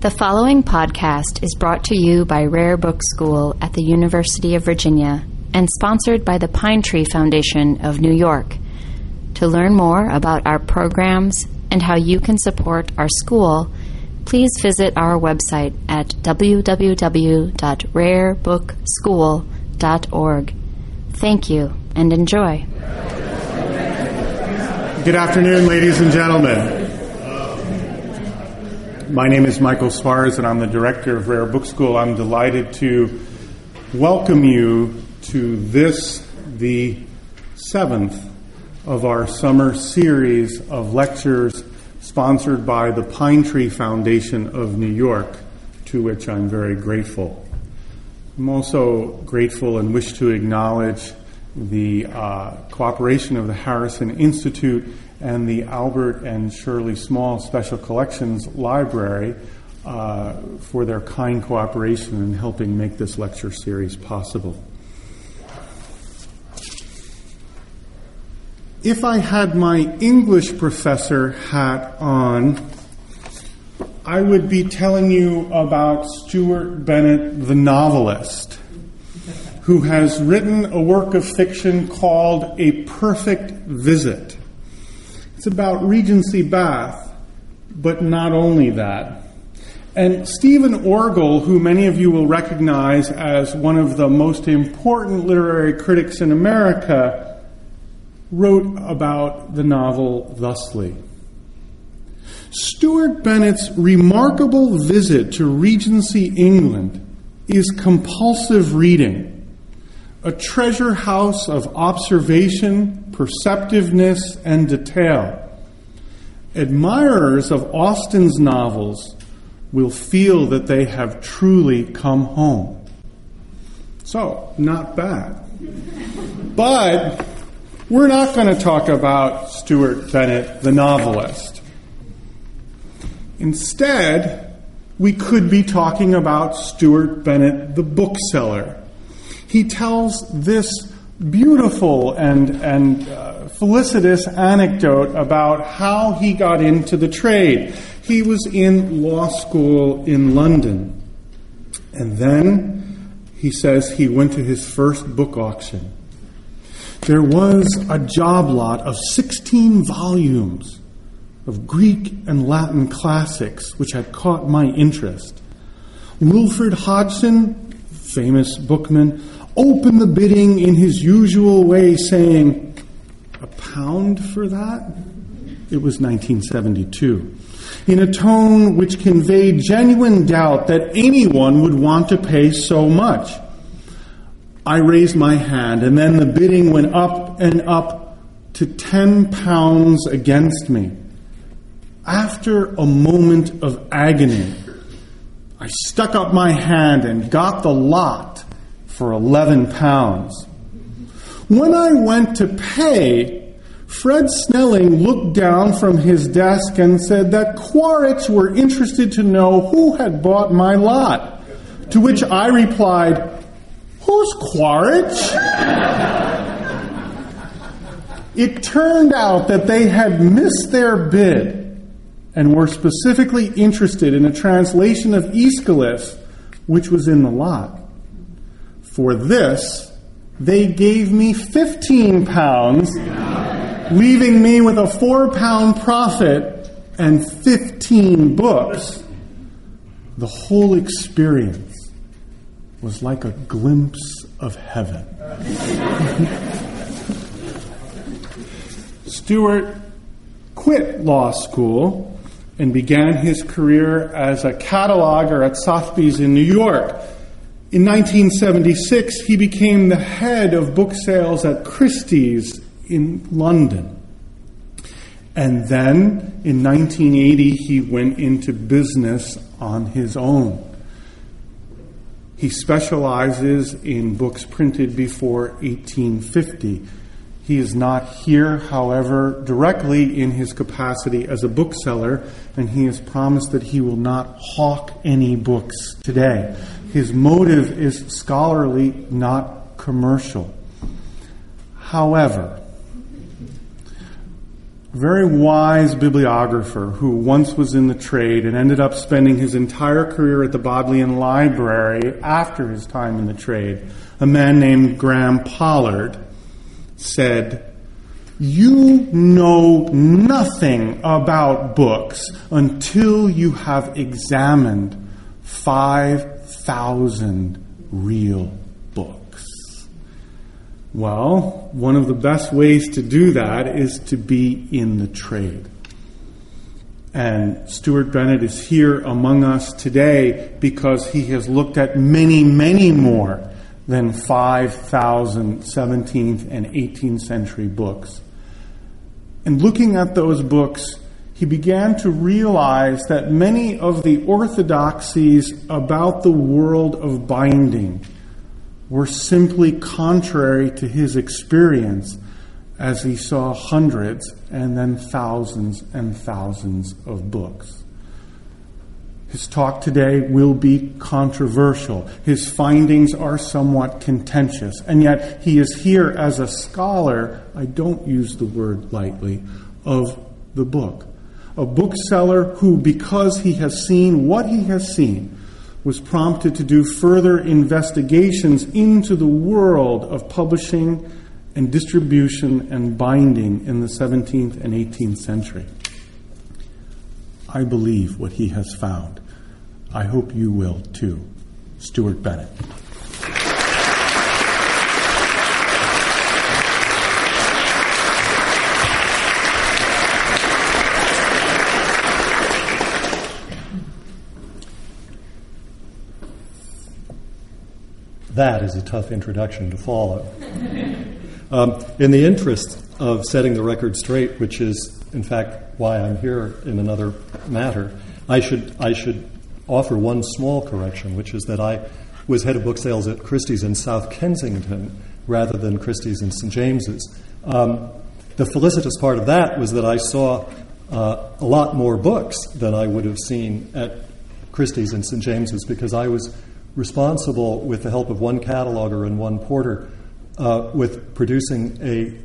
The following podcast is brought to you by Rare Book School at the University of Virginia and sponsored by the Pine Tree Foundation of New York. To learn more about our programs and how you can support our school, please visit our website at www.rarebookschool.org. Thank you and enjoy. Good afternoon, ladies and gentlemen. My name is Michael Suarez, and I'm the director of Rare Book School. I'm delighted to welcome you to this, the seventh of our summer series of lectures sponsored by the Pine Tree Foundation of New York, to which I'm very grateful. I'm also grateful and wish to acknowledge the uh, cooperation of the Harrison Institute and the Albert and Shirley Small Special Collections Library uh, for their kind cooperation in helping make this lecture series possible. If I had my English professor hat on, I would be telling you about Stuart Bennett, the novelist, who has written a work of fiction called A Perfect Visit. It's about Regency Bath, but not only that. And Stephen Orgel, who many of you will recognize as one of the most important literary critics in America, wrote about the novel thusly. Stuart Bennett's remarkable visit to Regency England is compulsive reading, a treasure house of observation, perceptiveness, and detail. Admirers of Austen's novels will feel that they have truly come home. So, not bad. But we're not going to talk about Stuart Bennett, the novelist. Instead, we could be talking about Stuart Bennett, the bookseller. He tells this beautiful and, and uh, felicitous anecdote about how he got into the trade. He was in law school in London. And then he says he went to his first book auction there was a job lot of 16 volumes of Greek and Latin classics which had caught my interest. Wilfred Hodgson, famous bookman, opened the bidding in his usual way, saying, A pound for that? It was 1972. In a tone which conveyed genuine doubt that anyone would want to pay so much. I raised my hand, and then the bidding went up and up to 10 pounds against me. After a moment of agony, I stuck up my hand and got the lot for 11 pounds. When I went to pay, Fred Snelling looked down from his desk and said that Quaritch were interested to know who had bought my lot. To which I replied, Who's Quaritch? it turned out that they had missed their bid and were specifically interested in a translation of Aeschylus, which was in the lot. For this, they gave me 15 pounds, leaving me with a four pound profit and 15 books. The whole experience was like a glimpse of heaven. Stuart quit law school and began his career as a cataloger at Sotheby's in New York. In 1976, he became the head of book sales at Christie's in London. And then in 1980, he went into business on his own. He specializes in books printed before 1850. He is not here, however, directly in his capacity as a bookseller, and he has promised that he will not hawk any books today. His motive is scholarly, not commercial. However, very wise bibliographer who once was in the trade and ended up spending his entire career at the Bodleian Library after his time in the trade, a man named Graham Pollard, said, You know nothing about books until you have examined 5,000 real books. well, one of the best ways to do that is to be in the trade. And Stuart Bennett is here among us today because he has looked at many, many more than 5,000 17th and 18th century books. And looking at those books, he began to realize that many of the orthodoxies about the world of binding were simply contrary to his experience as he saw hundreds and then thousands and thousands of books. His talk today will be controversial. His findings are somewhat contentious, and yet he is here as a scholar, I don't use the word lightly, of the book. A bookseller who, because he has seen what he has seen, was prompted to do further investigations into the world of publishing and distribution and binding in the 17th and 18th century. I believe what he has found. I hope you will too. Stuart Bennett. That is a tough introduction to follow. um, in the interest of setting the record straight, which is, in fact, why I'm here in another matter, I should, I should offer one small correction, which is that I was head of book sales at Christie's in South Kensington rather than Christie's in St. James's. Um, the felicitous part of that was that I saw uh, a lot more books than I would have seen at Christie's and St. James's because I was responsible, with the help of one cataloger and one porter, uh, with producing a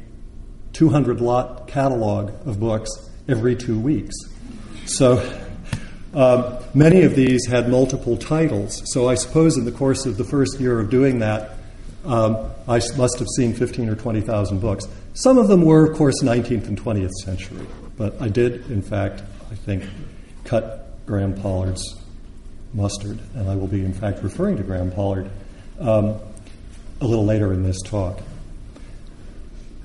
200 lot catalog of books every two weeks. So uh, many of these had multiple titles. So I suppose in the course of the first year of doing that, um, I must have seen 15 or 20,000 books. Some of them were, of course, 19th and 20th century. But I did, in fact, I think, cut Graham Pollard's mustard, and I will be, in fact, referring to Graham Pollard um, a little later in this talk.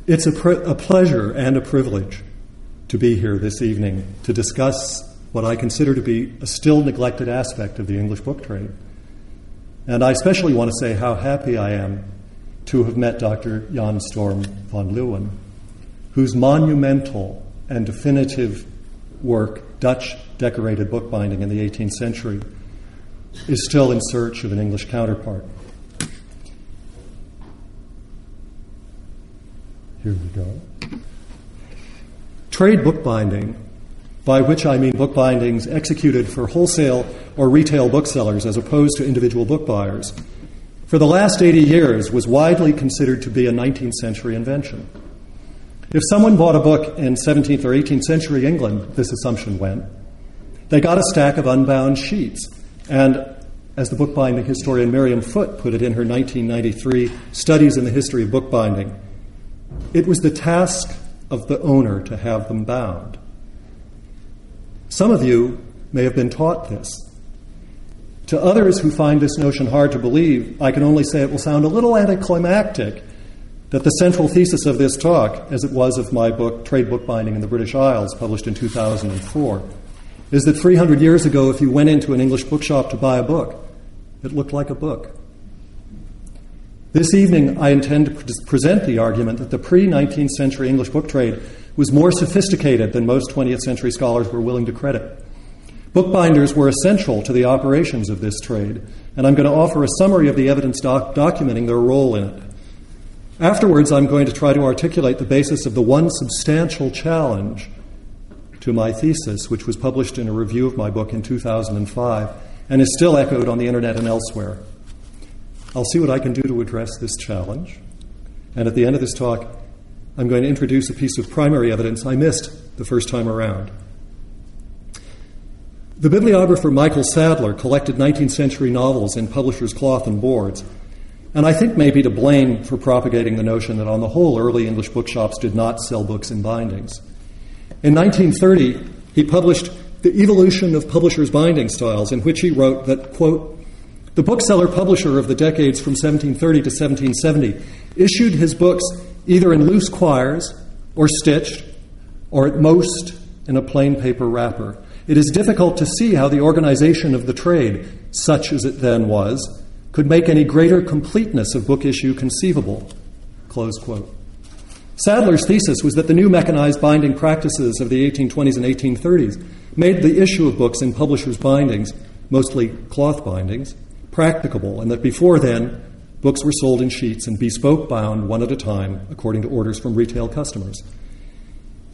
It's a, pr- a pleasure and a privilege to be here this evening to discuss what I consider to be a still neglected aspect of the English book trade. And I especially want to say how happy I am to have met Dr. Jan Storm van Leeuwen, whose monumental and definitive work, Dutch decorated bookbinding in the 18th century, is still in search of an English counterpart. Here we go. Trade bookbinding, by which I mean bookbindings executed for wholesale or retail booksellers as opposed to individual book buyers, for the last 80 years was widely considered to be a 19th century invention. If someone bought a book in 17th or 18th century England, this assumption went, they got a stack of unbound sheets and as the bookbinding historian Mirjam Foot put it in her 1993 Studies in the History of Bookbinding, it was the task of the owner to have them bound. Some of you may have been taught this. To others who find this notion hard to believe, I can only say it will sound a little anticlimactic that the central thesis of this talk, as it was of my book, Trade Bookbinding in the British Isles, published in 2004, is that 300 years ago, if you went into an English bookshop to buy a book, it looked like a book. This evening, I intend to present the argument that the pre 19th century English book trade was more sophisticated than most 20th century scholars were willing to credit. Bookbinders were essential to the operations of this trade, and I'm going to offer a summary of the evidence doc- documenting their role in it. Afterwards, I'm going to try to articulate the basis of the one substantial challenge to my thesis, which was published in a review of my book in 2005 and is still echoed on the internet and elsewhere. I'll see what I can do to address this challenge. And at the end of this talk, I'm going to introduce a piece of primary evidence I missed the first time around. The bibliographer Michael Sadleir collected 19th century novels in publishers' cloth and boards, and I think may be to blame for propagating the notion that on the whole early English bookshops did not sell books in bindings. In 1930, he published The Evolution of Publishers' Binding Styles, in which he wrote that, quote, the bookseller publisher of the decades from 1730 to 1770 issued his books either in loose quires or stitched, or at most in a plain paper wrapper. It is difficult to see how the organization of the trade, such as it then was, could make any greater completeness of book issue conceivable. Close quote. Sadleir's thesis was that the new mechanized binding practices of the 1820s and 1830s made the issue of books in publishers' bindings, mostly cloth bindings, practicable, and that before then, books were sold in sheets and bespoke bound one at a time according to orders from retail customers.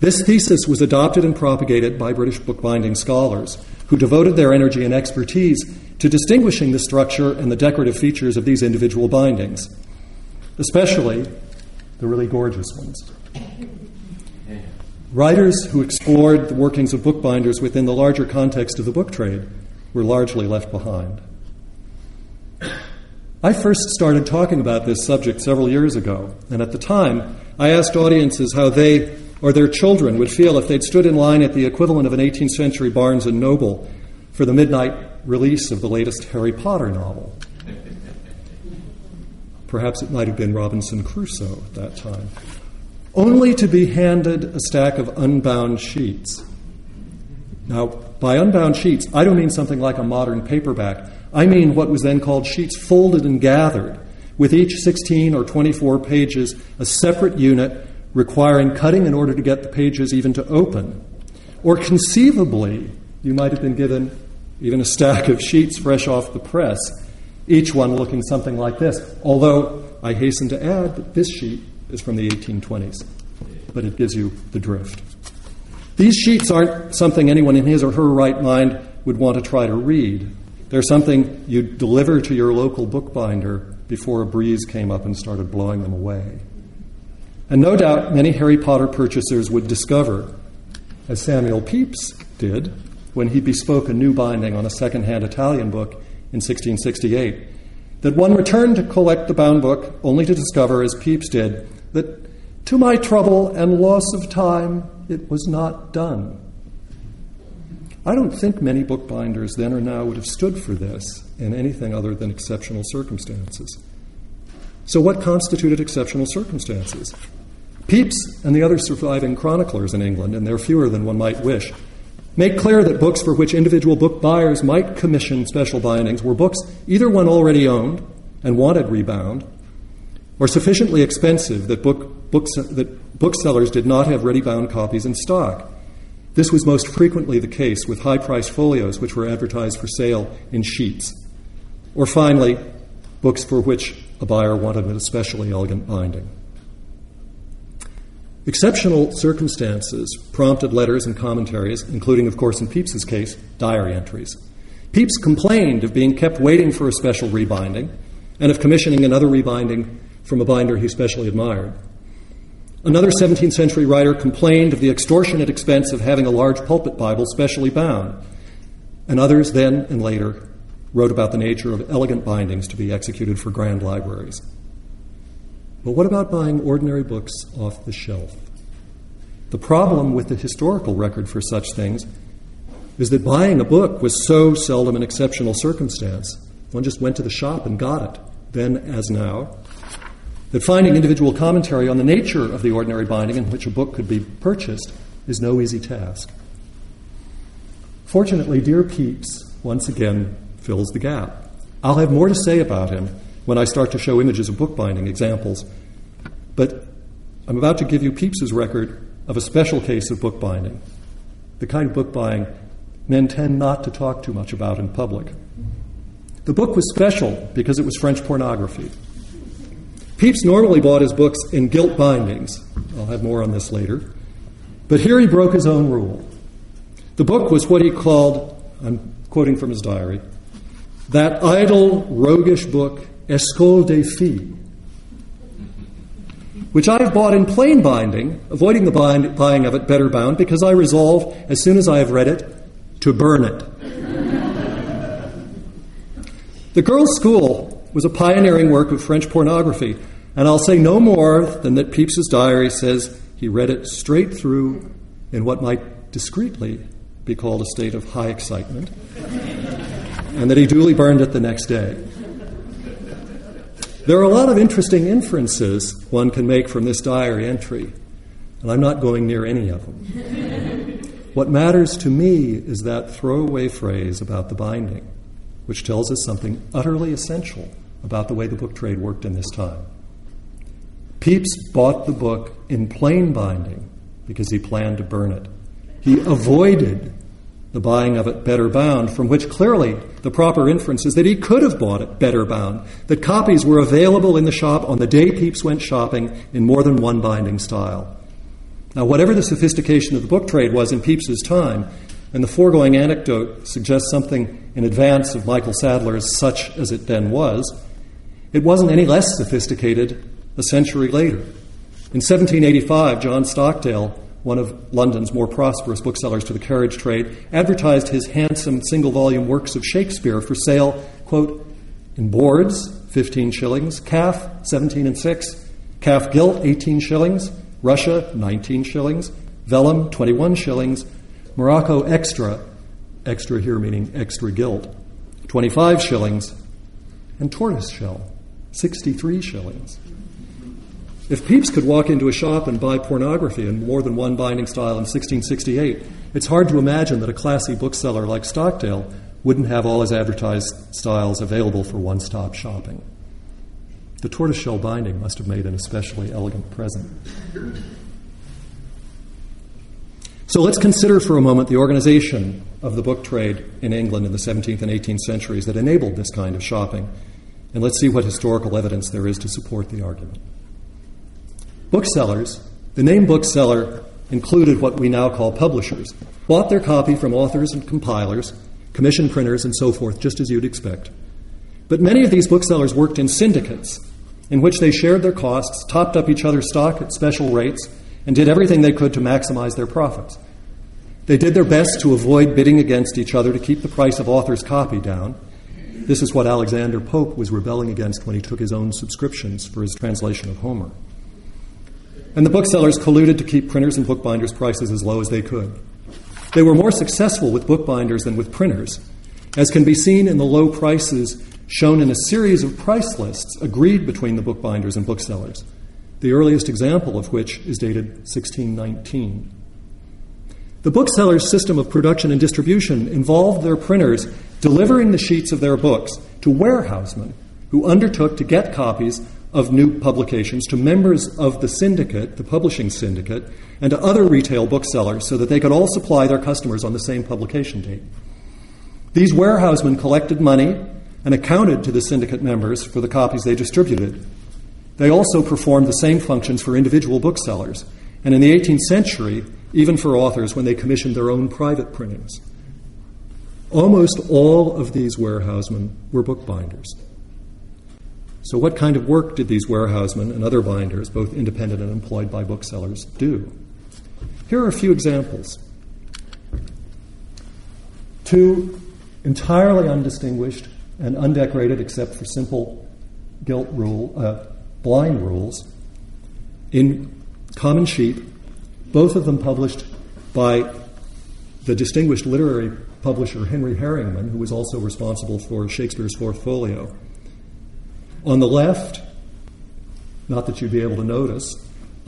This thesis was adopted and propagated by British bookbinding scholars who devoted their energy and expertise to distinguishing the structure and the decorative features of these individual bindings, especially the really gorgeous ones. Writers who explored the workings of bookbinders within the larger context of the book trade were largely left behind. I first started talking about this subject several years ago, and at the time, I asked audiences how they or their children would feel if they'd stood in line at the equivalent of an 18th century Barnes and Noble for the midnight release of the latest Harry Potter novel. Perhaps it might have been Robinson Crusoe at that time. Only to be handed a stack of unbound sheets. Now, by unbound sheets, I don't mean something like a modern paperback. I mean what was then called sheets folded and gathered, with each 16 or 24 pages a separate unit requiring cutting in order to get the pages even to open. Or conceivably, you might have been given even a stack of sheets fresh off the press, each one looking something like this. Although I hasten to add that this sheet is from the 1820s, but it gives you the drift. These sheets aren't something anyone in his or her right mind would want to try to read. They're something you'd deliver to your local bookbinder before a breeze came up and started blowing them away. And no doubt many Harry Potter purchasers would discover, as Samuel Pepys did when he bespoke a new binding on a second-hand Italian book in 1668, that one returned to collect the bound book only to discover, as Pepys did, that to my trouble and loss of time, it was not done. I don't think many bookbinders then or now would have stood for this in anything other than exceptional circumstances. So, what constituted exceptional circumstances? Pepys and the other surviving chroniclers in England, and there are fewer than one might wish, make clear that books for which individual book buyers might commission special bindings were books either one already owned and wanted rebound, or sufficiently expensive that, book, books, that booksellers did not have ready bound copies in stock. This was most frequently the case with high priced folios which were advertised for sale in sheets. Or finally, books for which a buyer wanted an especially elegant binding. Exceptional circumstances prompted letters and commentaries, including, of course, in Pepys's case, diary entries. Pepys complained of being kept waiting for a special rebinding and of commissioning another rebinding from a binder he specially admired. Another 17th century writer complained of the extortionate expense of having a large pulpit Bible specially bound. And others then and later wrote about the nature of elegant bindings to be executed for grand libraries. But what about buying ordinary books off the shelf? The problem with the historical record for such things is that buying a book was so seldom an exceptional circumstance. One just went to the shop and got it, then as now. That finding individual commentary on the nature of the ordinary binding in which a book could be purchased is no easy task. Fortunately, dear Pepys once again fills the gap. I'll have more to say about him when I start to show images of bookbinding examples. But I'm about to give you Pepys's record of a special case of bookbinding, the kind of bookbuying men tend not to talk too much about in public. The book was special because it was French pornography. Pepys normally bought his books in gilt bindings. I'll have more on this later. But here he broke his own rule. The book was what he called, I'm quoting from his diary, that idle, roguish book Escole des filles, which I have bought in plain binding, avoiding the bind, buying of it better bound, because I resolve, as soon as I have read it, to burn it. the Girls' School was a pioneering work of French pornography, and I'll say no more than that Pepys's diary says he read it straight through in what might discreetly be called a state of high excitement, and that he duly burned it the next day. There are a lot of interesting inferences one can make from this diary entry, and I'm not going near any of them. what matters to me is that throwaway phrase about the binding, which tells us something utterly essential about the way the book trade worked in this time. Pepys bought the book in plain binding because he planned to burn it. He avoided the buying of it better bound, from which clearly the proper inference is that he could have bought it better bound, that copies were available in the shop on the day Pepys went shopping in more than one binding style. Now, whatever the sophistication of the book trade was in Pepys's time, and the foregoing anecdote suggests something in advance of Michael Sadleir's such as it then was, it wasn't any less sophisticated a century later. In 1785, John Stockdale one of London's more prosperous booksellers to the carriage trade, advertised his handsome single volume works of Shakespeare for sale, quote, in boards, 15 shillings, calf, 17 and 6, calf gilt, 18 shillings, Russia, 19 shillings, vellum, 21 shillings, Morocco extra, extra here meaning extra gilt, 25 shillings, and tortoise shell, 63 shillings. If Pepys could walk into a shop and buy pornography in more than one binding style in 1668, it's hard to imagine that a classy bookseller like Stockdale wouldn't have all his advertised styles available for one stop shopping. The tortoiseshell binding must have made an especially elegant present. So let's consider for a moment the organization of the book trade in England in the 17th and 18th centuries that enabled this kind of shopping, and let's see what historical evidence there is to support the argument. Booksellers, the name bookseller included what we now call publishers, bought their copy from authors and compilers, commission printers, and so forth, just as you'd expect. But many of these booksellers worked in syndicates in which they shared their costs, topped up each other's stock at special rates, and did everything they could to maximize their profits. They did their best to avoid bidding against each other to keep the price of author's copy down. This is what Alexander Pope was rebelling against when he took his own subscriptions for his translation of Homer. And the booksellers colluded to keep printers and bookbinders' prices as low as they could. They were more successful with bookbinders than with printers, as can be seen in the low prices shown in a series of price lists agreed between the bookbinders and booksellers, the earliest example of which is dated 1619. The booksellers' system of production and distribution involved their printers delivering the sheets of their books to warehousemen who undertook to get copies of new publications to members of the syndicate, the publishing syndicate, and to other retail booksellers so that they could all supply their customers on the same publication date. These warehousemen collected money and accounted to the syndicate members for the copies they distributed. They also performed the same functions for individual booksellers, and in the 18th century, even for authors when they commissioned their own private printings. Almost all of these warehousemen were bookbinders. So, what kind of work did these warehousemen and other binders, both independent and employed by booksellers, do? Here are a few examples. Two entirely undistinguished and undecorated, except for simple gilt rule, uh, blind rules, in common sheep, both of them published by the distinguished literary publisher Henry Herringman, who was also responsible for Shakespeare's Fourth Folio. On the left, not that you'd be able to notice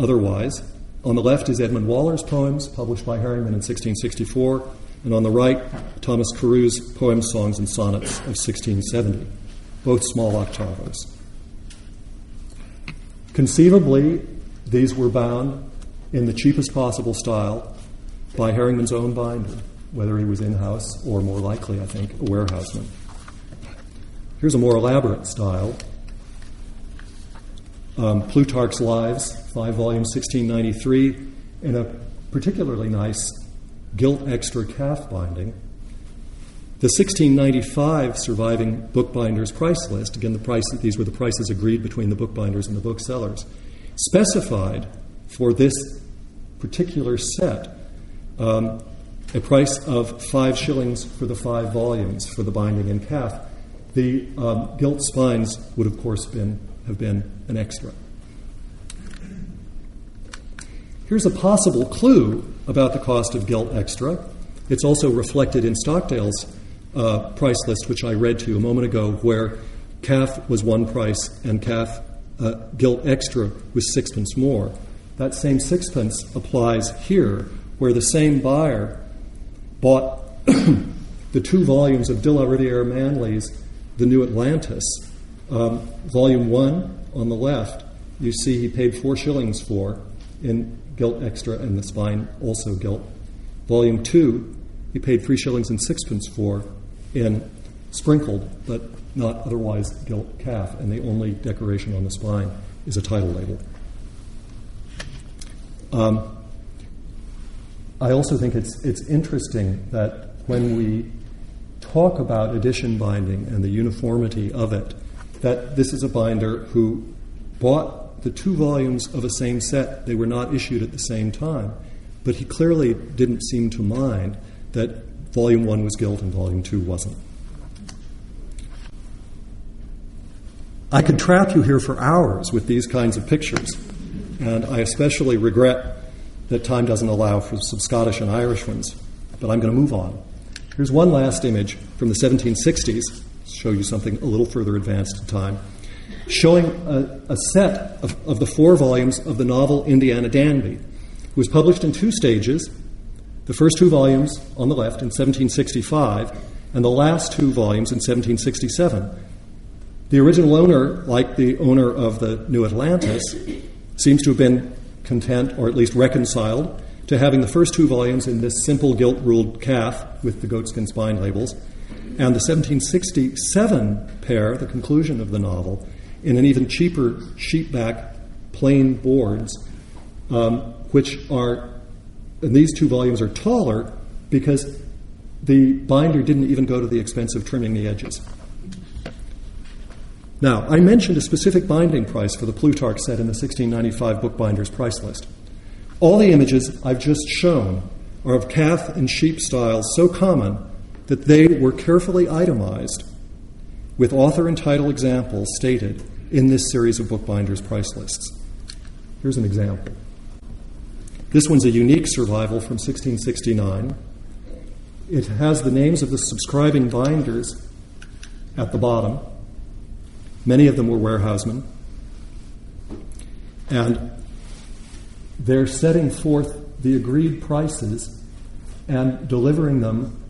otherwise, on the left is Edmund Waller's poems, published by Herringman in 1664, and on the right, Thomas Carew's poems, songs, and sonnets of 1670, both small octavos. Conceivably, these were bound in the cheapest possible style by Herringman's own binder, whether he was in house or more likely, I think, a warehouseman. Here's a more elaborate style um, Plutarch's Lives, five volumes, 1693, in a particularly nice gilt extra calf binding. The 1695 surviving bookbinder's price list, again, the price, these were the prices agreed between the bookbinders and the booksellers, specified for this particular set um, a price of five shillings for the five volumes for the binding and calf. The um, gilt spines would, of course, been, have been an extra. Here's a possible clue about the cost of gilt extra. It's also reflected in Stockdale's uh, price list, which I read to you a moment ago, where calf was one price and calf uh, gilt extra was sixpence more. That same sixpence applies here, where the same buyer bought the two volumes of Delarivier Manley's The New Atlantis, um, volume one on the left. You see, he paid four shillings for in gilt extra, and the spine also gilt. Volume two, he paid three shillings and sixpence for in sprinkled, but not otherwise gilt calf, and the only decoration on the spine is a title label. Um, I also think it's, it's interesting that when we talk about edition binding and the uniformity of it, that this is a binder who bought the two volumes of a same set. They were not issued at the same time. But he clearly didn't seem to mind that volume one was gilt and volume two wasn't. I could trap you here for hours with these kinds of pictures, and I especially regret that time doesn't allow for some Scottish and Irish ones, but I'm going to move on. Here's one last image from the 1760s, show you something a little further advanced in time, showing a, a set of, of the four volumes of the novel Indiana Danby. Was published in two stages the first two volumes on the left in 1765, and the last two volumes in 1767. The original owner, like the owner of the New Atlantis, seems to have been content, or at least reconciled, to having the first two volumes in this simple gilt ruled calf with the goatskin spine labels, and the 1767 pair, the conclusion of the novel, in an even cheaper sheepback plain boards, um, which are and these two volumes are taller because the binder didn't even go to the expense of trimming the edges. Now, I mentioned a specific binding price for the Plutarch set in the 1695 bookbinder's price list. All the images I've just shown are of calf and sheep styles so common that they were carefully itemized with author and title examples stated in this series of bookbinders' price lists. Here's an example. This one's a unique survival from 1669. It has the names of the subscribing binders at the bottom. Many of them were warehousemen. And they're setting forth the agreed prices and delivering them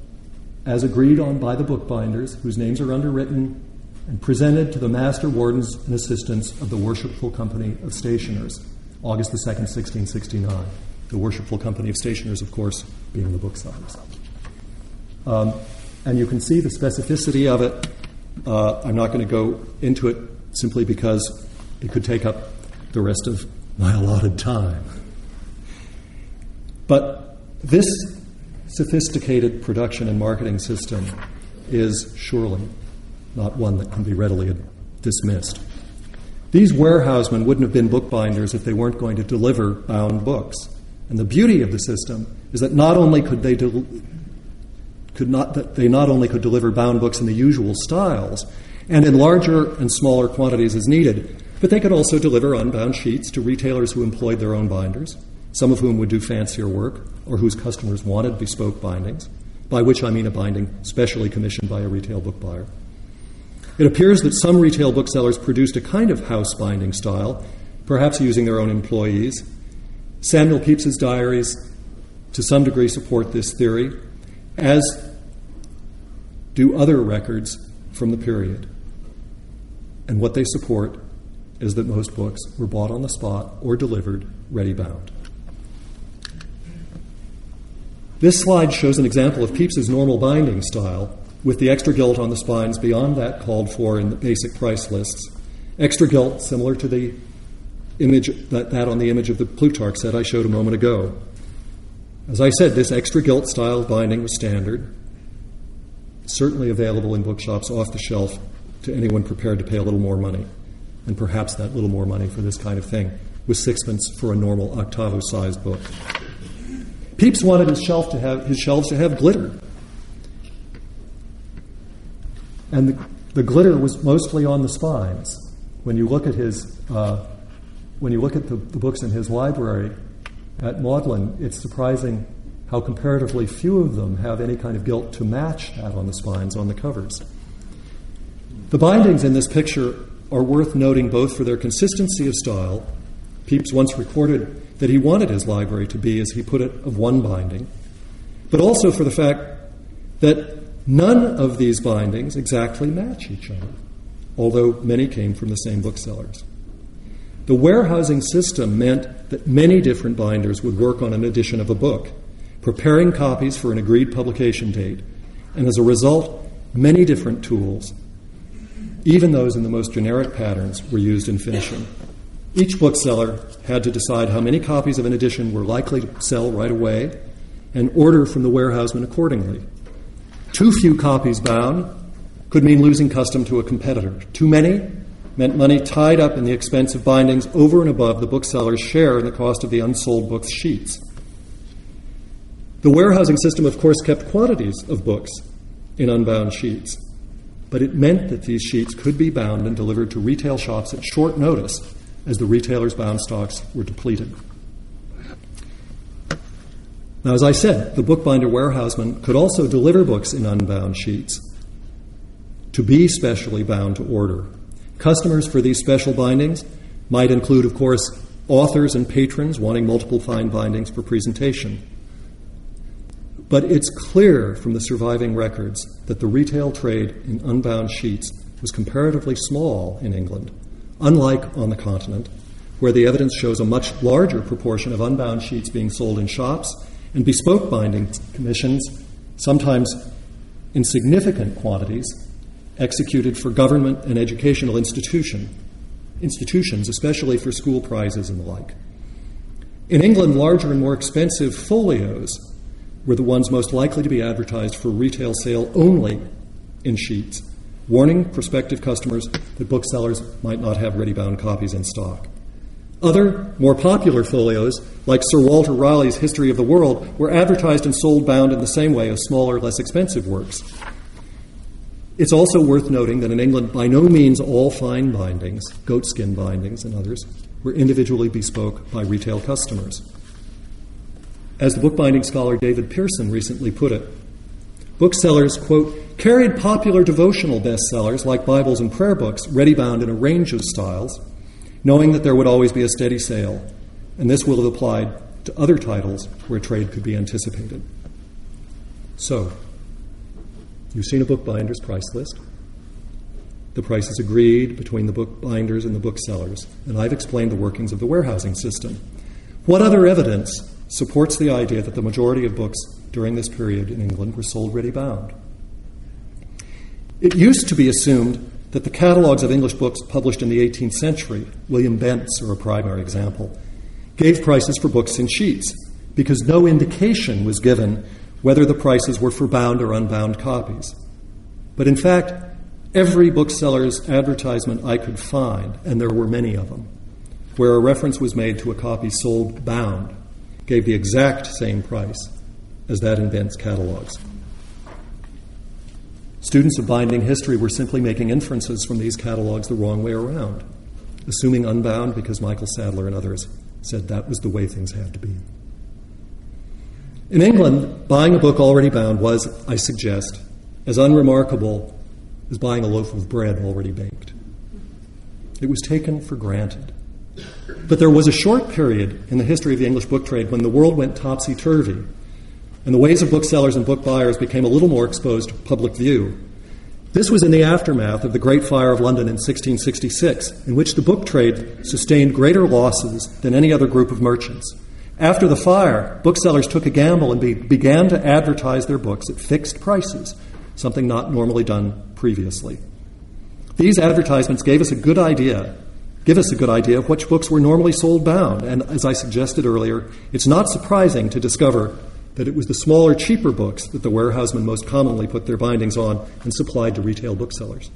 as agreed on by the bookbinders, whose names are underwritten and presented to the master wardens and assistants of the Worshipful Company of Stationers, August the 2nd, 1669 the Worshipful Company of Stationers, of course, being the booksellers. Um, and you can see the specificity of it. Uh, I'm not going to go into it simply because it could take up the rest of my allotted time. But this sophisticated production and marketing system is surely not one that can be readily dismissed. These warehousemen wouldn't have been bookbinders if they weren't going to deliver bound books. And the beauty of the system is that not only could they del- could not that they not only could deliver bound books in the usual styles and in larger and smaller quantities as needed, but they could also deliver unbound sheets to retailers who employed their own binders, some of whom would do fancier work or whose customers wanted bespoke bindings, by which I mean a binding specially commissioned by a retail book buyer. It appears that some retail booksellers produced a kind of house binding style, perhaps using their own employees, Samuel Pepys's diaries, to some degree, support this theory, as do other records from the period. And what they support is that most books were bought on the spot or delivered ready bound. This slide shows an example of Pepys's normal binding style with the extra gilt on the spines beyond that called for in the basic price lists. Extra gilt, similar to the image that, that on the image of the Plutarch set I showed a moment ago. As I said, this extra gilt style binding was standard, certainly available in bookshops off the shelf to anyone prepared to pay a little more money. And perhaps that little more money for this kind of thing was sixpence for a normal octavo sized book. Pepys wanted his, shelf to have, his shelves to have glitter. And the, the glitter was mostly on the spines. When you look at his, uh, when you look at the, the books in his library at Magdalen, it's surprising how comparatively few of them have any kind of gilt to match that on the spines on the covers. The bindings in this picture are worth noting both for their consistency of style. Pepys once recorded that he wanted his library to be, as he put it, of one binding, but also for the fact that none of these bindings exactly match each other, although many came from the same booksellers. The warehousing system meant that many different binders would work on an edition of a book, preparing copies for an agreed publication date, and as a result, many different tools, even those in the most generic patterns, were used in finishing. Each bookseller had to decide how many copies of an edition were likely to sell right away and order from the warehouseman accordingly. Too few copies bound could mean losing custom to a competitor. Too many meant money tied up in the expense of bindings over and above the bookseller's share in the cost of the unsold books' sheets. The warehousing system, of course, kept quantities of books in unbound sheets, but it meant that these sheets could be bound and delivered to retail shops at short notice as the retailers' bound stocks were depleted. Now, as I said, the bookbinder warehouseman could also deliver books in unbound sheets to be specially bound to order. Customers for these special bindings might include, of course, authors and patrons wanting multiple fine bindings for presentation. But it's clear from the surviving records that the retail trade in unbound sheets was comparatively small in England, unlike on the continent, where the evidence shows a much larger proportion of unbound sheets being sold in shops and bespoke binding commissions, sometimes in significant quantities, executed for government and educational institution, institutions, especially for school prizes and the like. In England, larger and more expensive folios were the ones most likely to be advertised for retail sale only in sheets, warning prospective customers that booksellers might not have ready bound copies in stock. Other, more popular folios, like Sir Walter Raleigh's History of the World, were advertised and sold bound in the same way as smaller, less expensive works. It's also worth noting that in England, by no means all fine bindings, goatskin bindings and others, were individually bespoke by retail customers. As the bookbinding scholar David Pearson recently put it, booksellers, quote, carried popular devotional bestsellers like Bibles and prayer books ready bound in a range of styles, knowing that there would always be a steady sale, and this will have applied to other titles where trade could be anticipated. So, you've seen a bookbinder's price list. The price is agreed between the bookbinders and the booksellers, and I've explained the workings of the warehousing system. What other evidence supports the idea that the majority of books during this period in England were sold ready bound. It used to be assumed that the catalogues of English books published in the 18th century, William Bent's are a primary example, gave prices for books in sheets because no indication was given whether the prices were for bound or unbound copies. But in fact, every bookseller's advertisement I could find, and there were many of them, where a reference was made to a copy sold bound gave the exact same price as that in Bent's catalogs. Students of binding history were simply making inferences from these catalogs the wrong way around, assuming unbound because Michael Sadleir and others said that was the way things had to be. In England, buying a book already bound was, I suggest, as unremarkable as buying a loaf of bread already baked. It was taken for granted. But there was a short period in the history of the English book trade when the world went topsy turvy, and the ways of booksellers and book buyers became a little more exposed to public view. This was in the aftermath of the Great Fire of London in 1666, in which the book trade sustained greater losses than any other group of merchants. After the fire, booksellers took a gamble and be- began to advertise their books at fixed prices, something not normally done previously. These advertisements gave us a good idea give us a good idea of which books were normally sold bound. And as I suggested earlier, it's not surprising to discover that it was the smaller, cheaper books that the warehousemen most commonly put their bindings on and supplied to retail booksellers.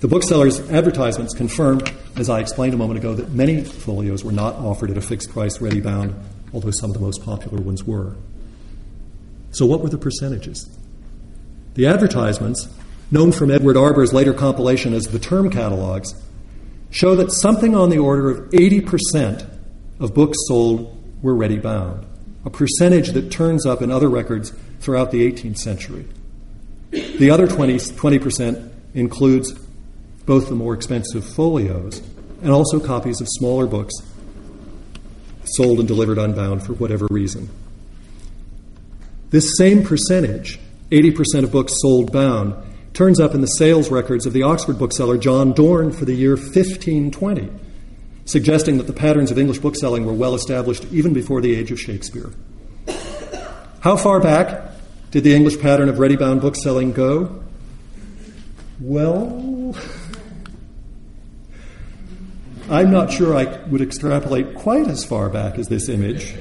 The bookseller's advertisements confirm, as I explained a moment ago, that many folios were not offered at a fixed price ready bound, although some of the most popular ones were. So, what were the percentages? The advertisements, known from Edward Arbor's later compilation as the term catalogs, show that something on the order of 80% of books sold were ready bound, a percentage that turns up in other records throughout the 18th century. The other 20, 20% includes both the more expensive folios and also copies of smaller books sold and delivered unbound for whatever reason. This same percentage, 80% of books sold bound, turns up in the sales records of the Oxford bookseller John Dorne for the year 1520, suggesting that the patterns of English bookselling were well established even before the age of Shakespeare. How far back did the English pattern of ready bound bookselling go? Well, I'm not sure I would extrapolate quite as far back as this image,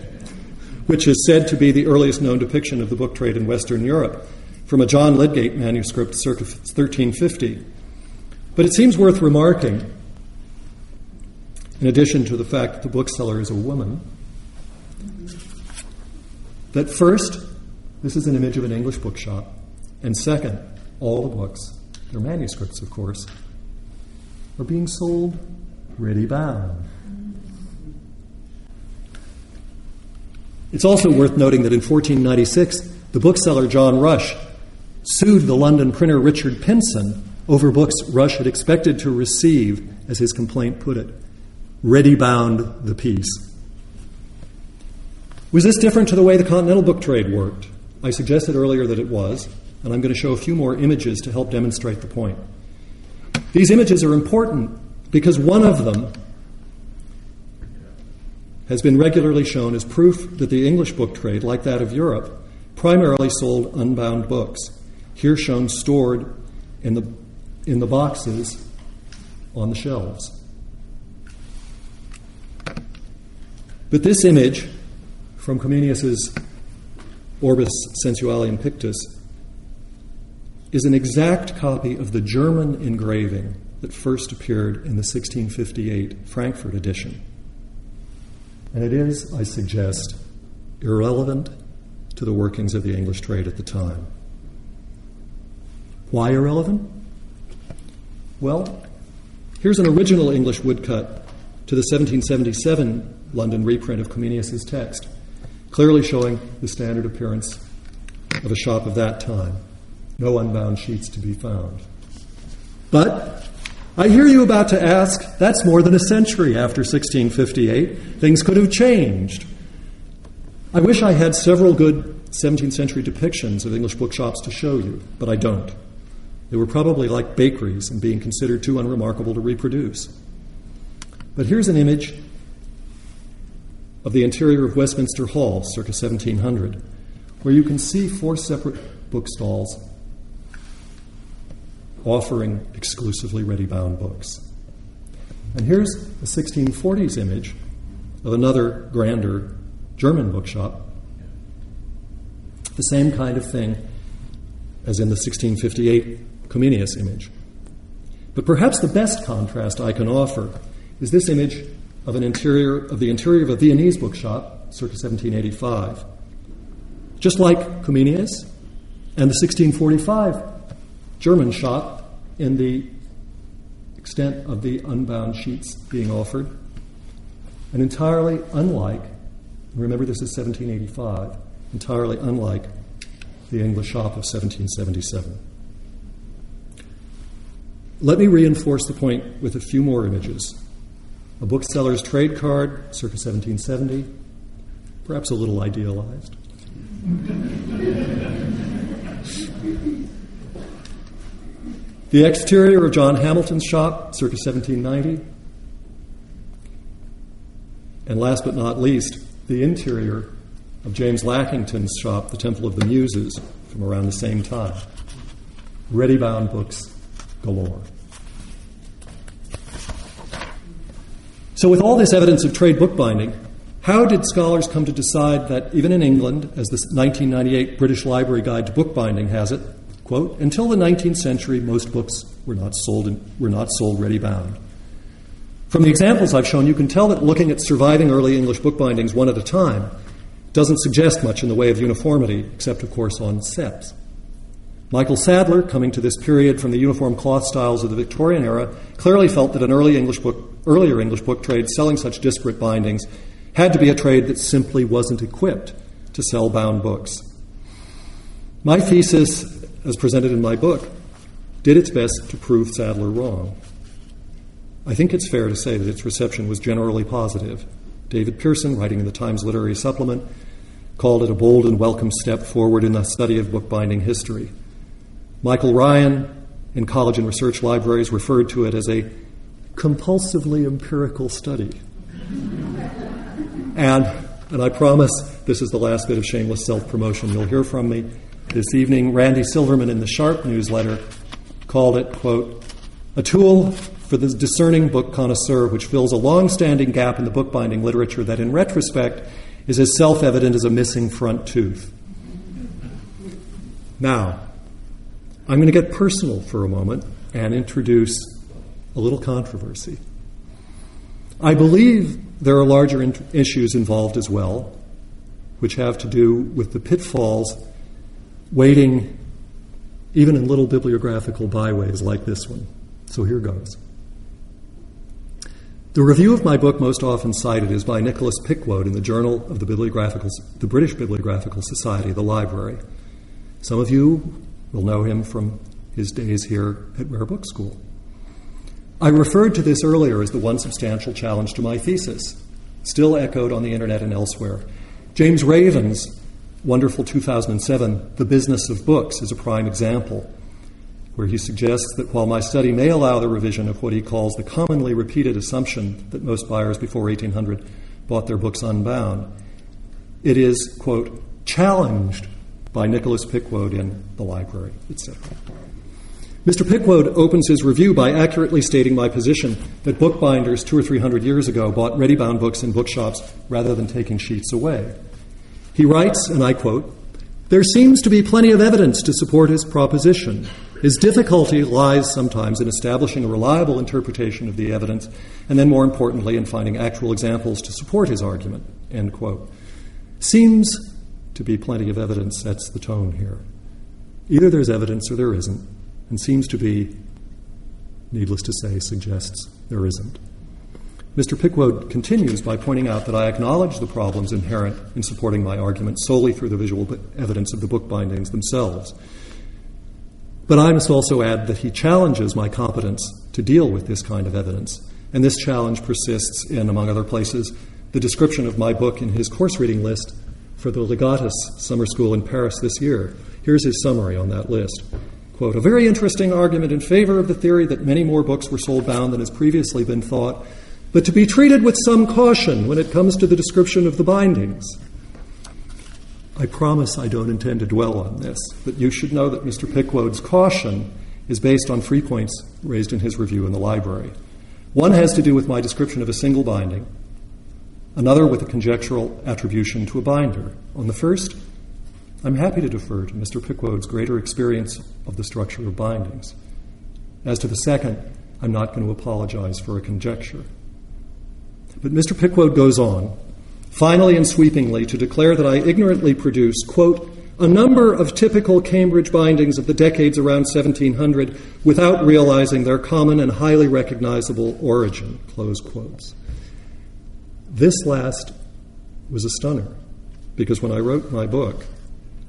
which is said to be the earliest known depiction of the book trade in Western Europe from a John Lydgate manuscript circa 1350. But it seems worth remarking, in addition to the fact that the bookseller is a woman, that first, this is an image of an English bookshop, and second, all the books, they're manuscripts, of course, are being sold ready bound. It's also worth noting that in 1496, the bookseller John Rush sued the London printer Richard Pynson over books Rush had expected to receive, as his complaint put it, ready bound the piece. Was this different to the way the Continental book trade worked? I suggested earlier that it was, and I'm going to show a few more images to help demonstrate the point. These images are important because one of them has been regularly shown as proof that the English book trade, like that of Europe, primarily sold unbound books, here shown stored in the, in the boxes on the shelves. But this image from Comenius's Orbis Sensualium Pictus is an exact copy of the German engraving that first appeared in the 1658 Frankfurt edition. And it is, I suggest, irrelevant to the workings of the English trade at the time. Why irrelevant? Well, here's an original English woodcut to the 1777 London reprint of Comenius's text, clearly showing the standard appearance of a shop of that time. No unbound sheets to be found. But I hear you about to ask, that's more than a century after 1658. Things could have changed. I wish I had several good 17th century depictions of English bookshops to show you, but I don't. They were probably like bakeries and being considered too unremarkable to reproduce. But here's an image of the interior of Westminster Hall, circa 1700, where you can see four separate bookstalls offering exclusively ready bound books. And here's a 1640s image of another grander German bookshop. The same kind of thing as in the 1658 Comenius image. But perhaps the best contrast I can offer is this image of an interior of the interior of a Viennese bookshop, circa 1785. Just like Comenius and the 1645 German shop in the extent of the unbound sheets being offered. And entirely unlike, remember this is 1785, entirely unlike the English shop of 1777. Let me reinforce the point with a few more images. A bookseller's trade card, circa 1770, perhaps a little idealized. The exterior of John Hamilton's shop, circa 1790. And last but not least, the interior of James Lackington's shop, the Temple of the Muses, from around the same time. Ready bound books galore. So, with all this evidence of trade bookbinding, how did scholars come to decide that even in England, as the 1998 British Library Guide to Bookbinding has it, Quote, until the 19th century, most books were not sold, in, were not sold ready bound. From the examples I've shown, you can tell that looking at surviving early English bookbindings one at a time doesn't suggest much in the way of uniformity, except, of course, on seps. Michael Sadleir, coming to this period from the uniform cloth styles of the Victorian era, clearly felt that an early English book, earlier English book trade selling such disparate bindings had to be a trade that simply wasn't equipped to sell bound books. My thesis, as presented in my book, did its best to prove Sadleir wrong. I think it's fair to say that its reception was generally positive. David Pearson, writing in the Times Literary Supplement, called it a bold and welcome step forward in the study of bookbinding history. Michael Ryan in college and research libraries referred to it as a compulsively empirical study. and, and I promise this is the last bit of shameless self promotion you'll hear from me. This evening, Randy Silverman in the Sharp newsletter called it, quote, a tool for the discerning book connoisseur which fills a long standing gap in the bookbinding literature that, in retrospect, is as self evident as a missing front tooth. Now, I'm going to get personal for a moment and introduce a little controversy. I believe there are larger in- issues involved as well, which have to do with the pitfalls waiting even in little bibliographical byways like this one. So here goes. The review of my book most often cited is by Nicholas Pickwoad in the Journal of the, Bibliographical, the British Bibliographical Society, the library. Some of you will know him from his days here at Rare Book School. I referred to this earlier as the one substantial challenge to my thesis, still echoed on the internet and elsewhere. James Raven's wonderful 2007 The Business of Books is a prime example, where he suggests that while my study may allow the revision of what he calls the commonly repeated assumption that most buyers before 1800 bought their books unbound, it is, quote, challenged by Nicholas Pickwoad in The Library, etc. Mr. Pickwoad opens his review by accurately stating my position that bookbinders two or three hundred years ago bought ready bound books in bookshops rather than taking sheets away. He writes, and I quote, There seems to be plenty of evidence to support his proposition. His difficulty lies sometimes in establishing a reliable interpretation of the evidence, and then more importantly, in finding actual examples to support his argument. End quote. Seems to be plenty of evidence sets the tone here. Either there's evidence or there isn't, and seems to be, needless to say, suggests there isn't. Mr. Pickwoad continues by pointing out that I acknowledge the problems inherent in supporting my argument solely through the visual evidence of the book bindings themselves. But I must also add that he challenges my competence to deal with this kind of evidence, and this challenge persists in, among other places, the description of my book in his course reading list for the Ligatus Summer School in Paris this year. Here's his summary on that list. Quote, a very interesting argument in favor of the theory that many more books were sold bound than has previously been thought, but to be treated with some caution when it comes to the description of the bindings. I promise I don't intend to dwell on this, but you should know that Mr. Pickwoad's caution is based on three points raised in his review in the library. One has to do with my description of a single binding, another with a conjectural attribution to a binder. On the first, I'm happy to defer to Mr. Pickwoad's greater experience of the structure of bindings. As to the second, I'm not going to apologize for a conjecture. But Mr. Pickwoad goes on, finally and sweepingly, to declare that I ignorantly produced, quote, a number of typical Cambridge bindings of the decades around 1700 without realizing their common and highly recognizable origin, close quotes. This last was a stunner because when I wrote my book,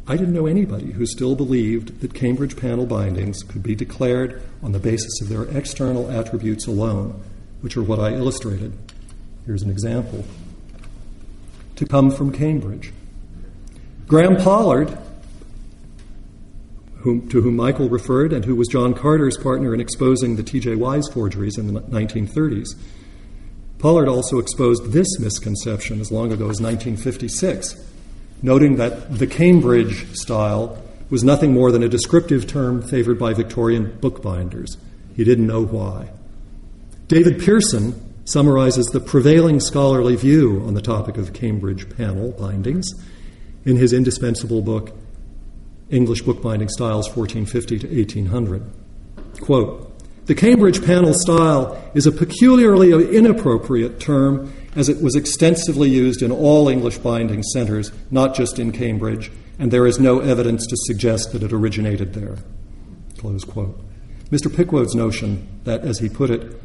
I didn't know anybody who still believed that Cambridge panel bindings could be declared on the basis of their external attributes alone, which are what I illustrated. Here's an example. To come from Cambridge. Graham Pollard, whom, to whom Michael referred and who was John Carter's partner in exposing the T.J. Wise forgeries in the 1930s, Pollard also exposed this misconception as long ago as 1956, noting that the Cambridge style was nothing more than a descriptive term favored by Victorian bookbinders. He didn't know why. David Pearson summarizes the prevailing scholarly view on the topic of Cambridge panel bindings in his indispensable book, English bookbinding styles 1450 to 1800. Quote, the Cambridge panel style is a peculiarly inappropriate term as it was extensively used in all English binding centers, not just in Cambridge, and there is no evidence to suggest that it originated there. Close quote. Mr. Pickwoad's notion that, as he put it,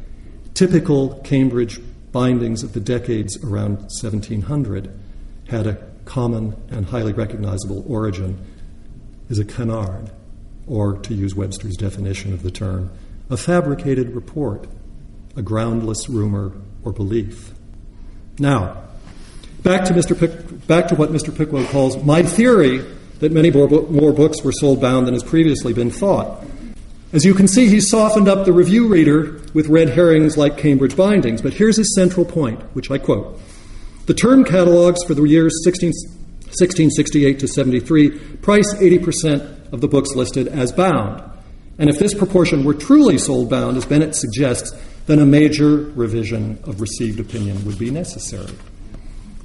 typical Cambridge bindings of the decades around 1700 had a common and highly recognizable origin is a canard, or to use Webster's definition of the term, a fabricated report, a groundless rumor or belief. Now, back to, Mr. Pick, back to what Mr. Pickwoad calls my theory that many more, more books were sold bound than has previously been thought. As you can see, he's softened up the review reader with red herrings like Cambridge bindings, but here's his central point, which I quote. The term catalogs for the years 16, 1668 to 73 price 80% of the books listed as bound. And if this proportion were truly sold bound, as Bennett suggests, then a major revision of received opinion would be necessary.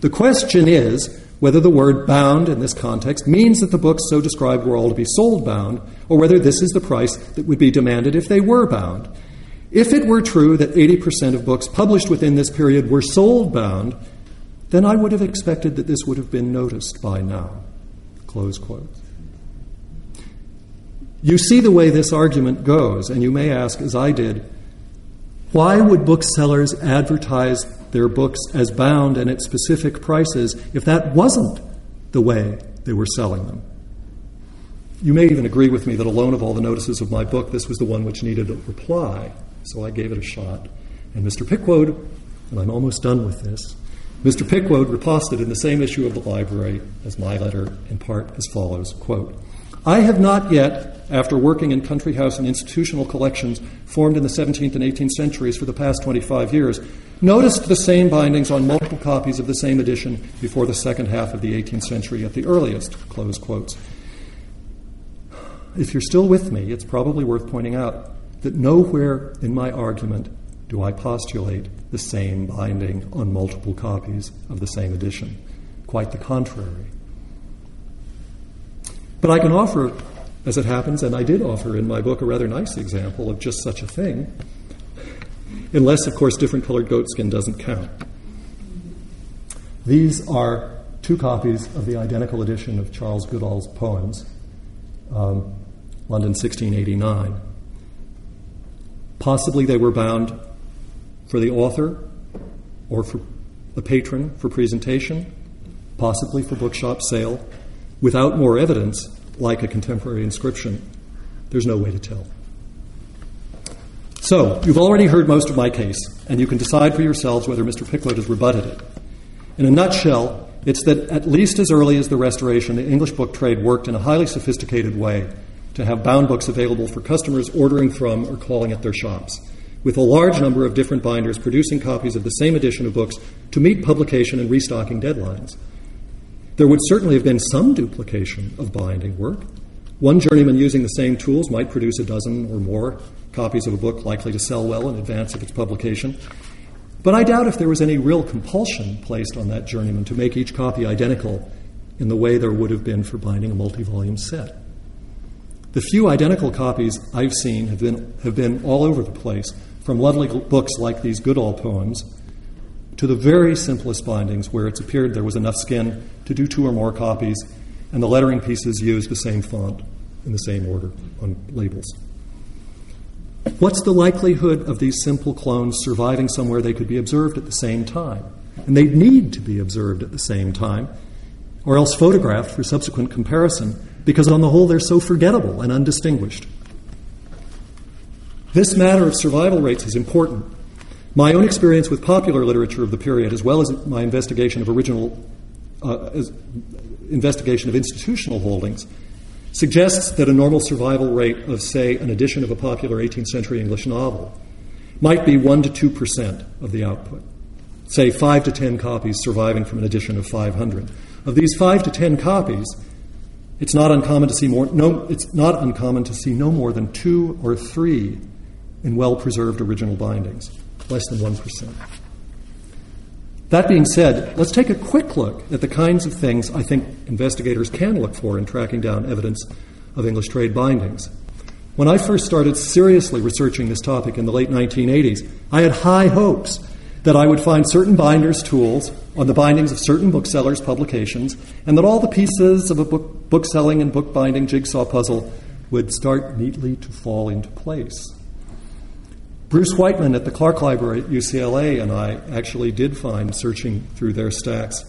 The question is whether the word bound in this context means that the books so described were all to be sold bound, or whether this is the price that would be demanded if they were bound. If it were true that 80% of books published within this period were sold bound, then I would have expected that this would have been noticed by now. Close quote. You see the way this argument goes, and you may ask, as I did, why would booksellers advertise their books as bound and at specific prices if that wasn't the way they were selling them? You may even agree with me that alone of all the notices of my book, this was the one which needed a reply, so I gave it a shot. And Mr. Pickwoad, and I'm almost done with this, Mr. Pickwoad riposted in the same issue of the library as my letter, in part as follows quote, I have not yet, after working in country house and institutional collections formed in the 17th and 18th centuries for the past 25 years, noticed the same bindings on multiple copies of the same edition before the second half of the 18th century at the earliest. Close quotes. If you're still with me, it's probably worth pointing out that nowhere in my argument do I postulate the same binding on multiple copies of the same edition. Quite the contrary. But I can offer, as it happens, and I did offer in my book a rather nice example of just such a thing, unless, of course, different colored goatskin doesn't count. These are two copies of the identical edition of Charles Goodall's poems, um, London 1689. Possibly they were bound for the author or for a patron for presentation, possibly for bookshop sale, without more evidence, like a contemporary inscription. There's no way to tell. So, you've already heard most of my case, and you can decide for yourselves whether Mr. Pickwoad has rebutted it. In a nutshell, it's that at least as early as the Restoration, the English book trade worked in a highly sophisticated way to have bound books available for customers ordering from or calling at their shops with a large number of different binders producing copies of the same edition of books to meet publication and restocking deadlines. There would certainly have been some duplication of binding work. One journeyman using the same tools might produce a dozen or more copies of a book likely to sell well in advance of its publication. But I doubt if there was any real compulsion placed on that journeyman to make each copy identical in the way there would have been for binding a multi volume set. The few identical copies I've seen have been, have been all over the place, from lovely books like these Goodall poems to the very simplest bindings where it's appeared there was enough skin to do two or more copies, and the lettering pieces used the same font in the same order on labels. What's the likelihood of these simple clones surviving somewhere they could be observed at the same time? And they need to be observed at the same time, or else photographed for subsequent comparison, because on the whole they're so forgettable and undistinguished. This matter of survival rates is important. My own experience with popular literature of the period, as well as my investigation of original uh, investigation of institutional holdings, suggests that a normal survival rate of, say, an edition of a popular 18th century English novel might be 1 to 2 percent of the output. Say 5 to 10 copies surviving from an edition of 500. Of these 5 to 10 copies, it's not uncommon to see more no it's not uncommon to see no more than 2 or 3 in well preserved original bindings, less than 1%. That being said, let's take a quick look at the kinds of things I think investigators can look for in tracking down evidence of English trade bindings. When I first started seriously researching this topic in the late 1980s, I had high hopes that I would find certain binders' tools on the bindings of certain booksellers' publications, and that all the pieces of a book, bookselling and bookbinding jigsaw puzzle would start neatly to fall into place. Bruce Whiteman at the Clark Library at UCLA and I actually did find, searching through their stacks,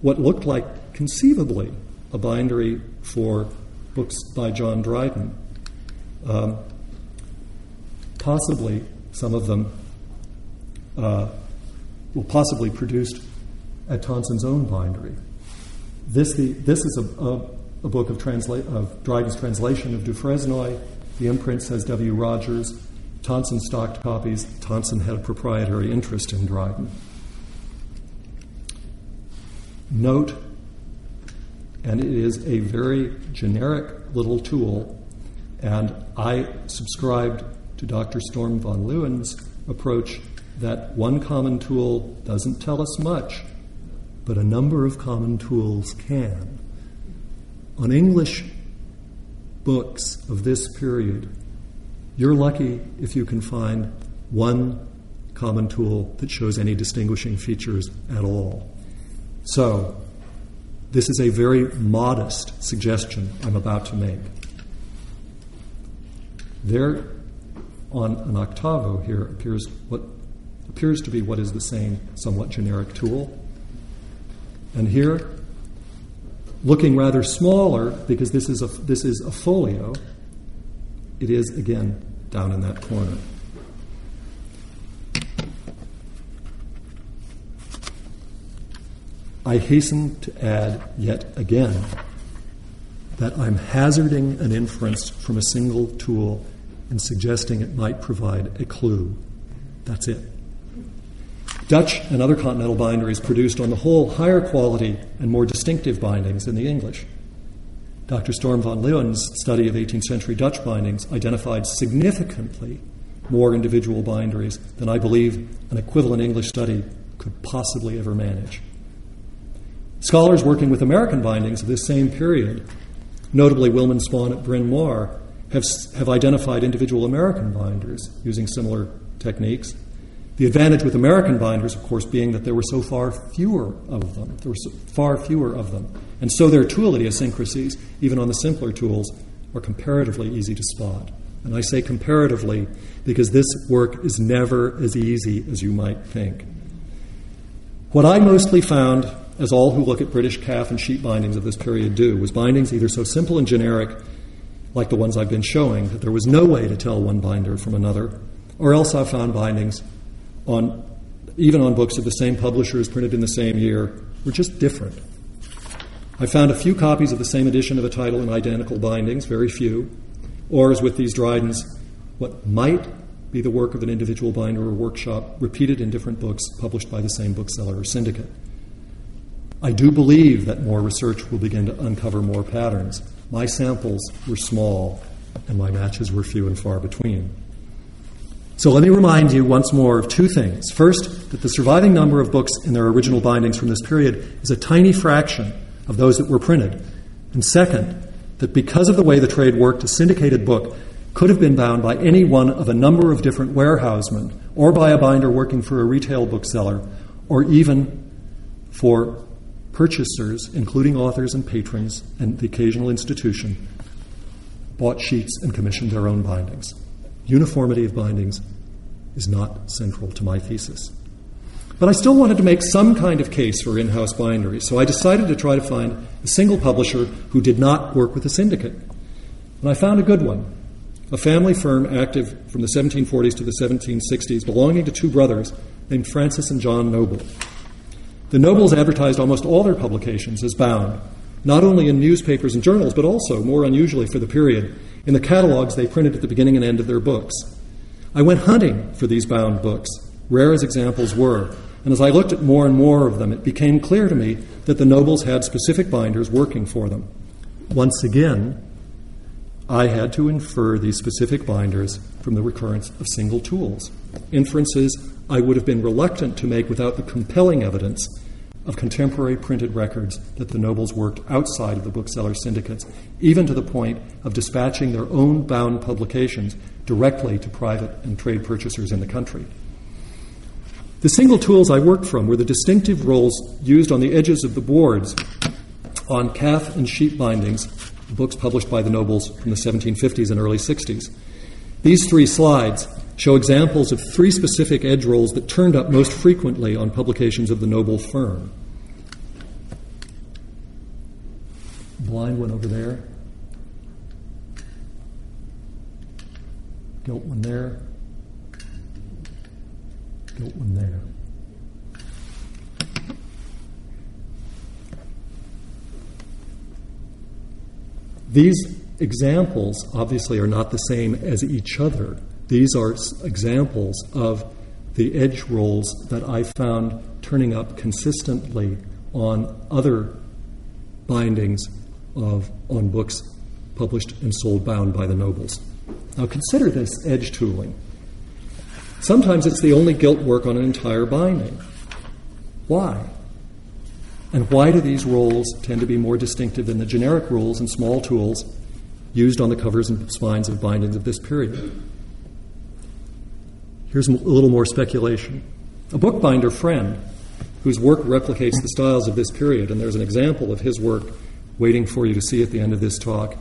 what looked like conceivably a bindery for books by John Dryden. Um, possibly some of them uh, possibly produced at Tonson's own bindery. This, the, this is a, a, a book of, transla- of Dryden's translation of Du Fresnoy. The imprint says W. Rogers. Tonson stocked copies. Tonson had a proprietary interest in Dryden. Note, and it is a very generic little tool, and I subscribed to Dr. Storm van Leeuwen's approach that one common tool doesn't tell us much, but a number of common tools can. On English books of this period, you're lucky if you can find one common tool that shows any distinguishing features at all. So, this is a very modest suggestion I'm about to make. There, on an octavo here, appears what appears to be what is the same, somewhat generic tool. And here, looking rather smaller, because this is a, this is a folio, it is again down in that corner. I hasten to add yet again that I'm hazarding an inference from a single tool and suggesting it might provide a clue. That's it. Dutch and other continental binderies produced, on the whole, higher quality and more distinctive bindings than the English. Dr. Storm van Leeuwen's study of 18th century Dutch bindings identified significantly more individual binderies than I believe an equivalent English study could possibly ever manage. Scholars working with American bindings of this same period, notably Willman Spawn at Bryn Mawr, have, have identified individual American binders using similar techniques the advantage with American binders, of course, being that there were so far fewer of them. There were so far fewer of them. And so their tool idiosyncrasies, even on the simpler tools, are comparatively easy to spot. And I say comparatively because this work is never as easy as you might think. What I mostly found, as all who look at British calf and sheep bindings of this period do, was bindings either so simple and generic, like the ones I've been showing, that there was no way to tell one binder from another, or else I found bindings on even on books of the same publishers printed in the same year were just different. I found a few copies of the same edition of a title in identical bindings, very few, or as with these Drydens, what might be the work of an individual binder or workshop repeated in different books published by the same bookseller or syndicate. I do believe that more research will begin to uncover more patterns. My samples were small, and my matches were few and far between. So let me remind you once more of two things. First, that the surviving number of books in their original bindings from this period is a tiny fraction of those that were printed. And second, that because of the way the trade worked, a syndicated book could have been bound by any one of a number of different warehousemen, or by a binder working for a retail bookseller, or even for purchasers, including authors and patrons and the occasional institution, bought sheets and commissioned their own bindings uniformity of bindings is not central to my thesis. But I still wanted to make some kind of case for in house bindery, so I decided to try to find a single publisher who did not work with a syndicate. And I found a good one a family firm active from the 1740s to the 1760s, belonging to two brothers named Francis and John Noble. The Nobles advertised almost all their publications as bound, not only in newspapers and journals, but also, more unusually for the period, in the catalogs they printed at the beginning and end of their books. I went hunting for these bound books, rare as examples were, and as I looked at more and more of them, it became clear to me that the nobles had specific binders working for them. Once again, I had to infer these specific binders from the recurrence of single tools. inferences I would have been reluctant to make without the compelling evidence of contemporary printed records that the nobles worked outside of the bookseller syndicates, even to the point of dispatching their own bound publications directly to private and trade purchasers in the country. The single tools I worked from were the distinctive rolls used on the edges of the boards on calf and sheep bindings, books published by the nobles from the 1750s and early 60s. These three slides show examples of three specific edge rolls that turned up most frequently on publications of the noble firm. Blind one over there. Gilt one there. Gilt one there. These examples obviously are not the same as each other. These are examples of the edge rolls that I found turning up consistently on other bindings of on books published and sold bound by the nobles. Now consider this edge tooling. Sometimes it's the only gilt work on an entire binding. Why? And why do these rolls tend to be more distinctive than the generic rolls and small tools used on the covers and spines of bindings of this period? Here's a little more speculation. A bookbinder friend whose work replicates the styles of this period, and there's an example of his work waiting for you to see at the end of this talk,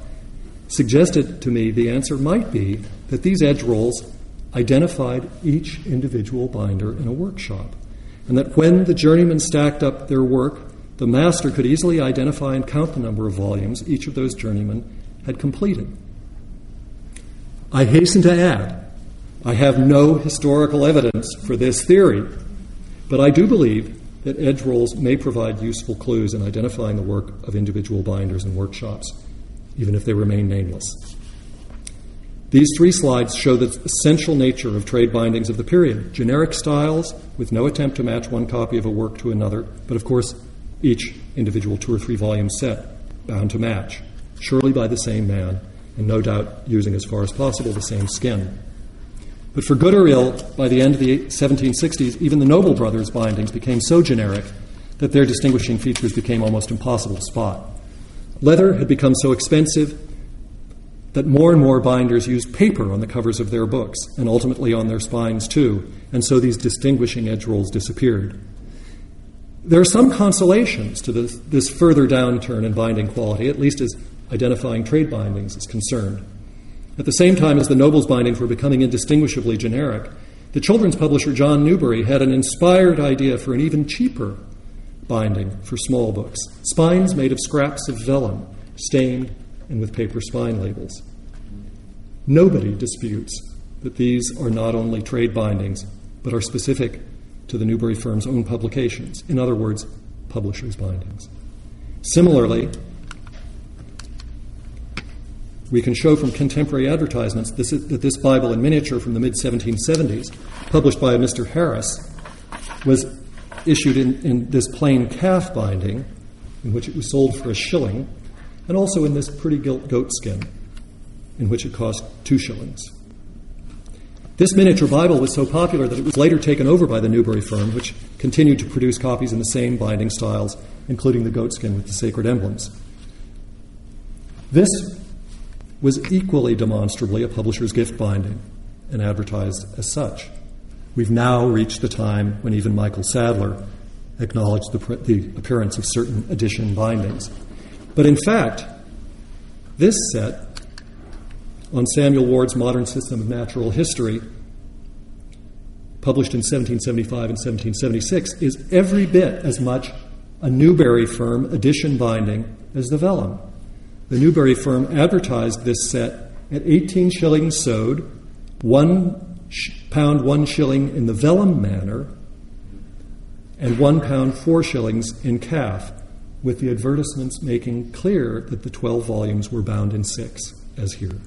suggested to me the answer might be that these edge rolls identified each individual binder in a workshop, and that when the journeymen stacked up their work, the master could easily identify and count the number of volumes each of those journeymen had completed. I hasten to add I have no historical evidence for this theory, but I do believe that edge rolls may provide useful clues in identifying the work of individual binders and workshops, even if they remain nameless. These three slides show the essential nature of trade bindings of the period generic styles with no attempt to match one copy of a work to another, but of course, each individual two or three volume set bound to match, surely by the same man, and no doubt using as far as possible the same skin. But for good or ill, by the end of the 1760s, even the Noble Brothers bindings became so generic that their distinguishing features became almost impossible to spot. Leather had become so expensive that more and more binders used paper on the covers of their books, and ultimately on their spines too, and so these distinguishing edge rolls disappeared. There are some consolations to this, this further downturn in binding quality, at least as identifying trade bindings is concerned. At the same time as the Nobles bindings were becoming indistinguishably generic, the children's publisher John Newbery had an inspired idea for an even cheaper binding for small books spines made of scraps of vellum, stained and with paper spine labels. Nobody disputes that these are not only trade bindings, but are specific to the Newbery firm's own publications. In other words, publishers' bindings. Similarly, we can show from contemporary advertisements this is, that this Bible in miniature from the mid 1770s, published by a Mr. Harris, was issued in, in this plain calf binding, in which it was sold for a shilling, and also in this pretty gilt goat skin, in which it cost two shillings. This miniature Bible was so popular that it was later taken over by the Newbery firm, which continued to produce copies in the same binding styles, including the goat skin with the sacred emblems. This was equally demonstrably a publisher's gift binding and advertised as such. We've now reached the time when even Michael Sadleir acknowledged the, the appearance of certain edition bindings. But in fact, this set on Samuel Ward's Modern System of Natural History, published in 1775 and 1776, is every bit as much a Newbery firm edition binding as the vellum. The Newbery firm advertised this set at 18 shillings sewed, one pound one shilling in the vellum manner, and one pound four shillings in calf, with the advertisements making clear that the 12 volumes were bound in six, as here.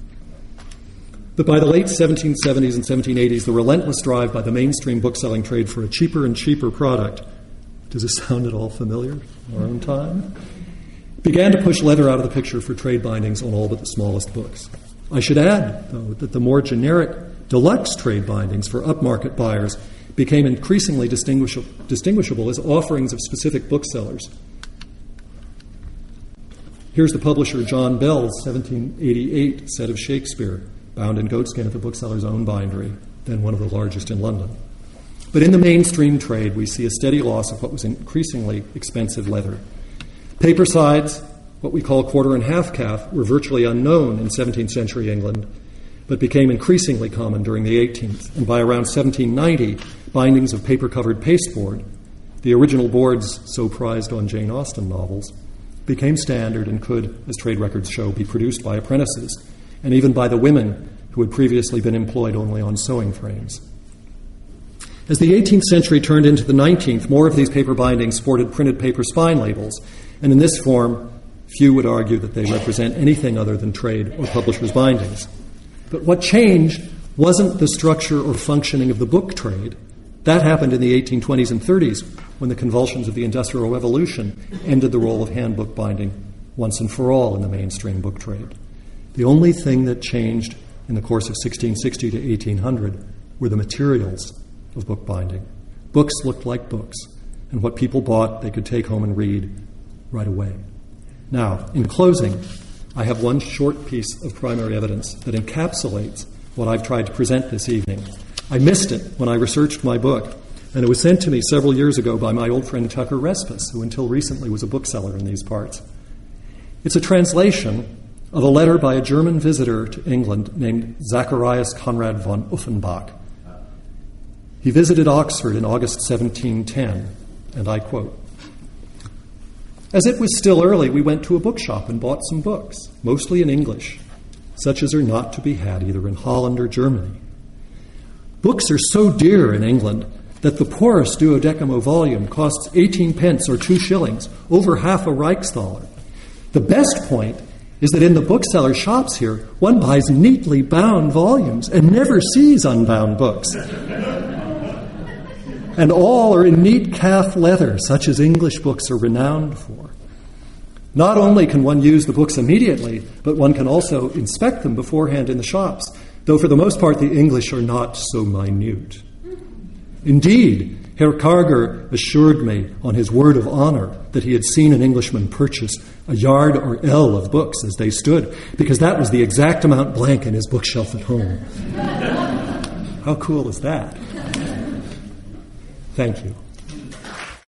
But by the late 1770s and 1780s, the relentless drive by the mainstream bookselling trade for a cheaper and cheaper product does it sound at all familiar? Our own time? Began to push leather out of the picture for trade bindings on all but the smallest books. I should add, though, that the more generic Deluxe trade bindings for upmarket buyers became increasingly distinguishable as offerings of specific booksellers. Here's the publisher John Bell's 1788 set of Shakespeare, bound in goatskin at the bookseller's own bindery, then one of the largest in London. But in the mainstream trade, we see a steady loss of what was increasingly expensive leather. Paper sides, what we call quarter and half calf, were virtually unknown in 17th century England, but became increasingly common during the 18th. And by around 1790, bindings of paper covered pasteboard, the original boards so prized on Jane Austen novels, became standard and could, as trade records show, be produced by apprentices and even by the women who had previously been employed only on sewing frames. As the 18th century turned into the 19th, more of these paper bindings sported printed paper spine labels, and in this form, few would argue that they represent anything other than trade or publishers' bindings. But what changed wasn't the structure or functioning of the book trade. That happened in the 1820s and 30s when the convulsions of the Industrial Revolution ended the role of handbook binding once and for all in the mainstream book trade. The only thing that changed in the course of 1660 to 1800 were the materials of book binding. Books looked like books, and what people bought they could take home and read right away. Now, in closing, I have one short piece of primary evidence that encapsulates what I've tried to present this evening. I missed it when I researched my book, and it was sent to me several years ago by my old friend Tucker Respis, who until recently was a bookseller in these parts. It's a translation of a letter by a German visitor to England named Zacharias Conrad von Uffenbach he visited Oxford in August 1710, and I quote As it was still early, we went to a bookshop and bought some books, mostly in English, such as are not to be had either in Holland or Germany. Books are so dear in England that the poorest duodecimo volume costs 18 pence or two shillings, over half a Reichsthaler. The best point is that in the bookseller shops here, one buys neatly bound volumes and never sees unbound books and all are in neat calf leather, such as English books are renowned for. Not only can one use the books immediately, but one can also inspect them beforehand in the shops, though for the most part the English are not so minute. Indeed, Herr Karger assured me on his word of honor that he had seen an Englishman purchase a yard or ell of books as they stood, because that was the exact amount blank in his bookshelf at home. How cool is that? Thank you.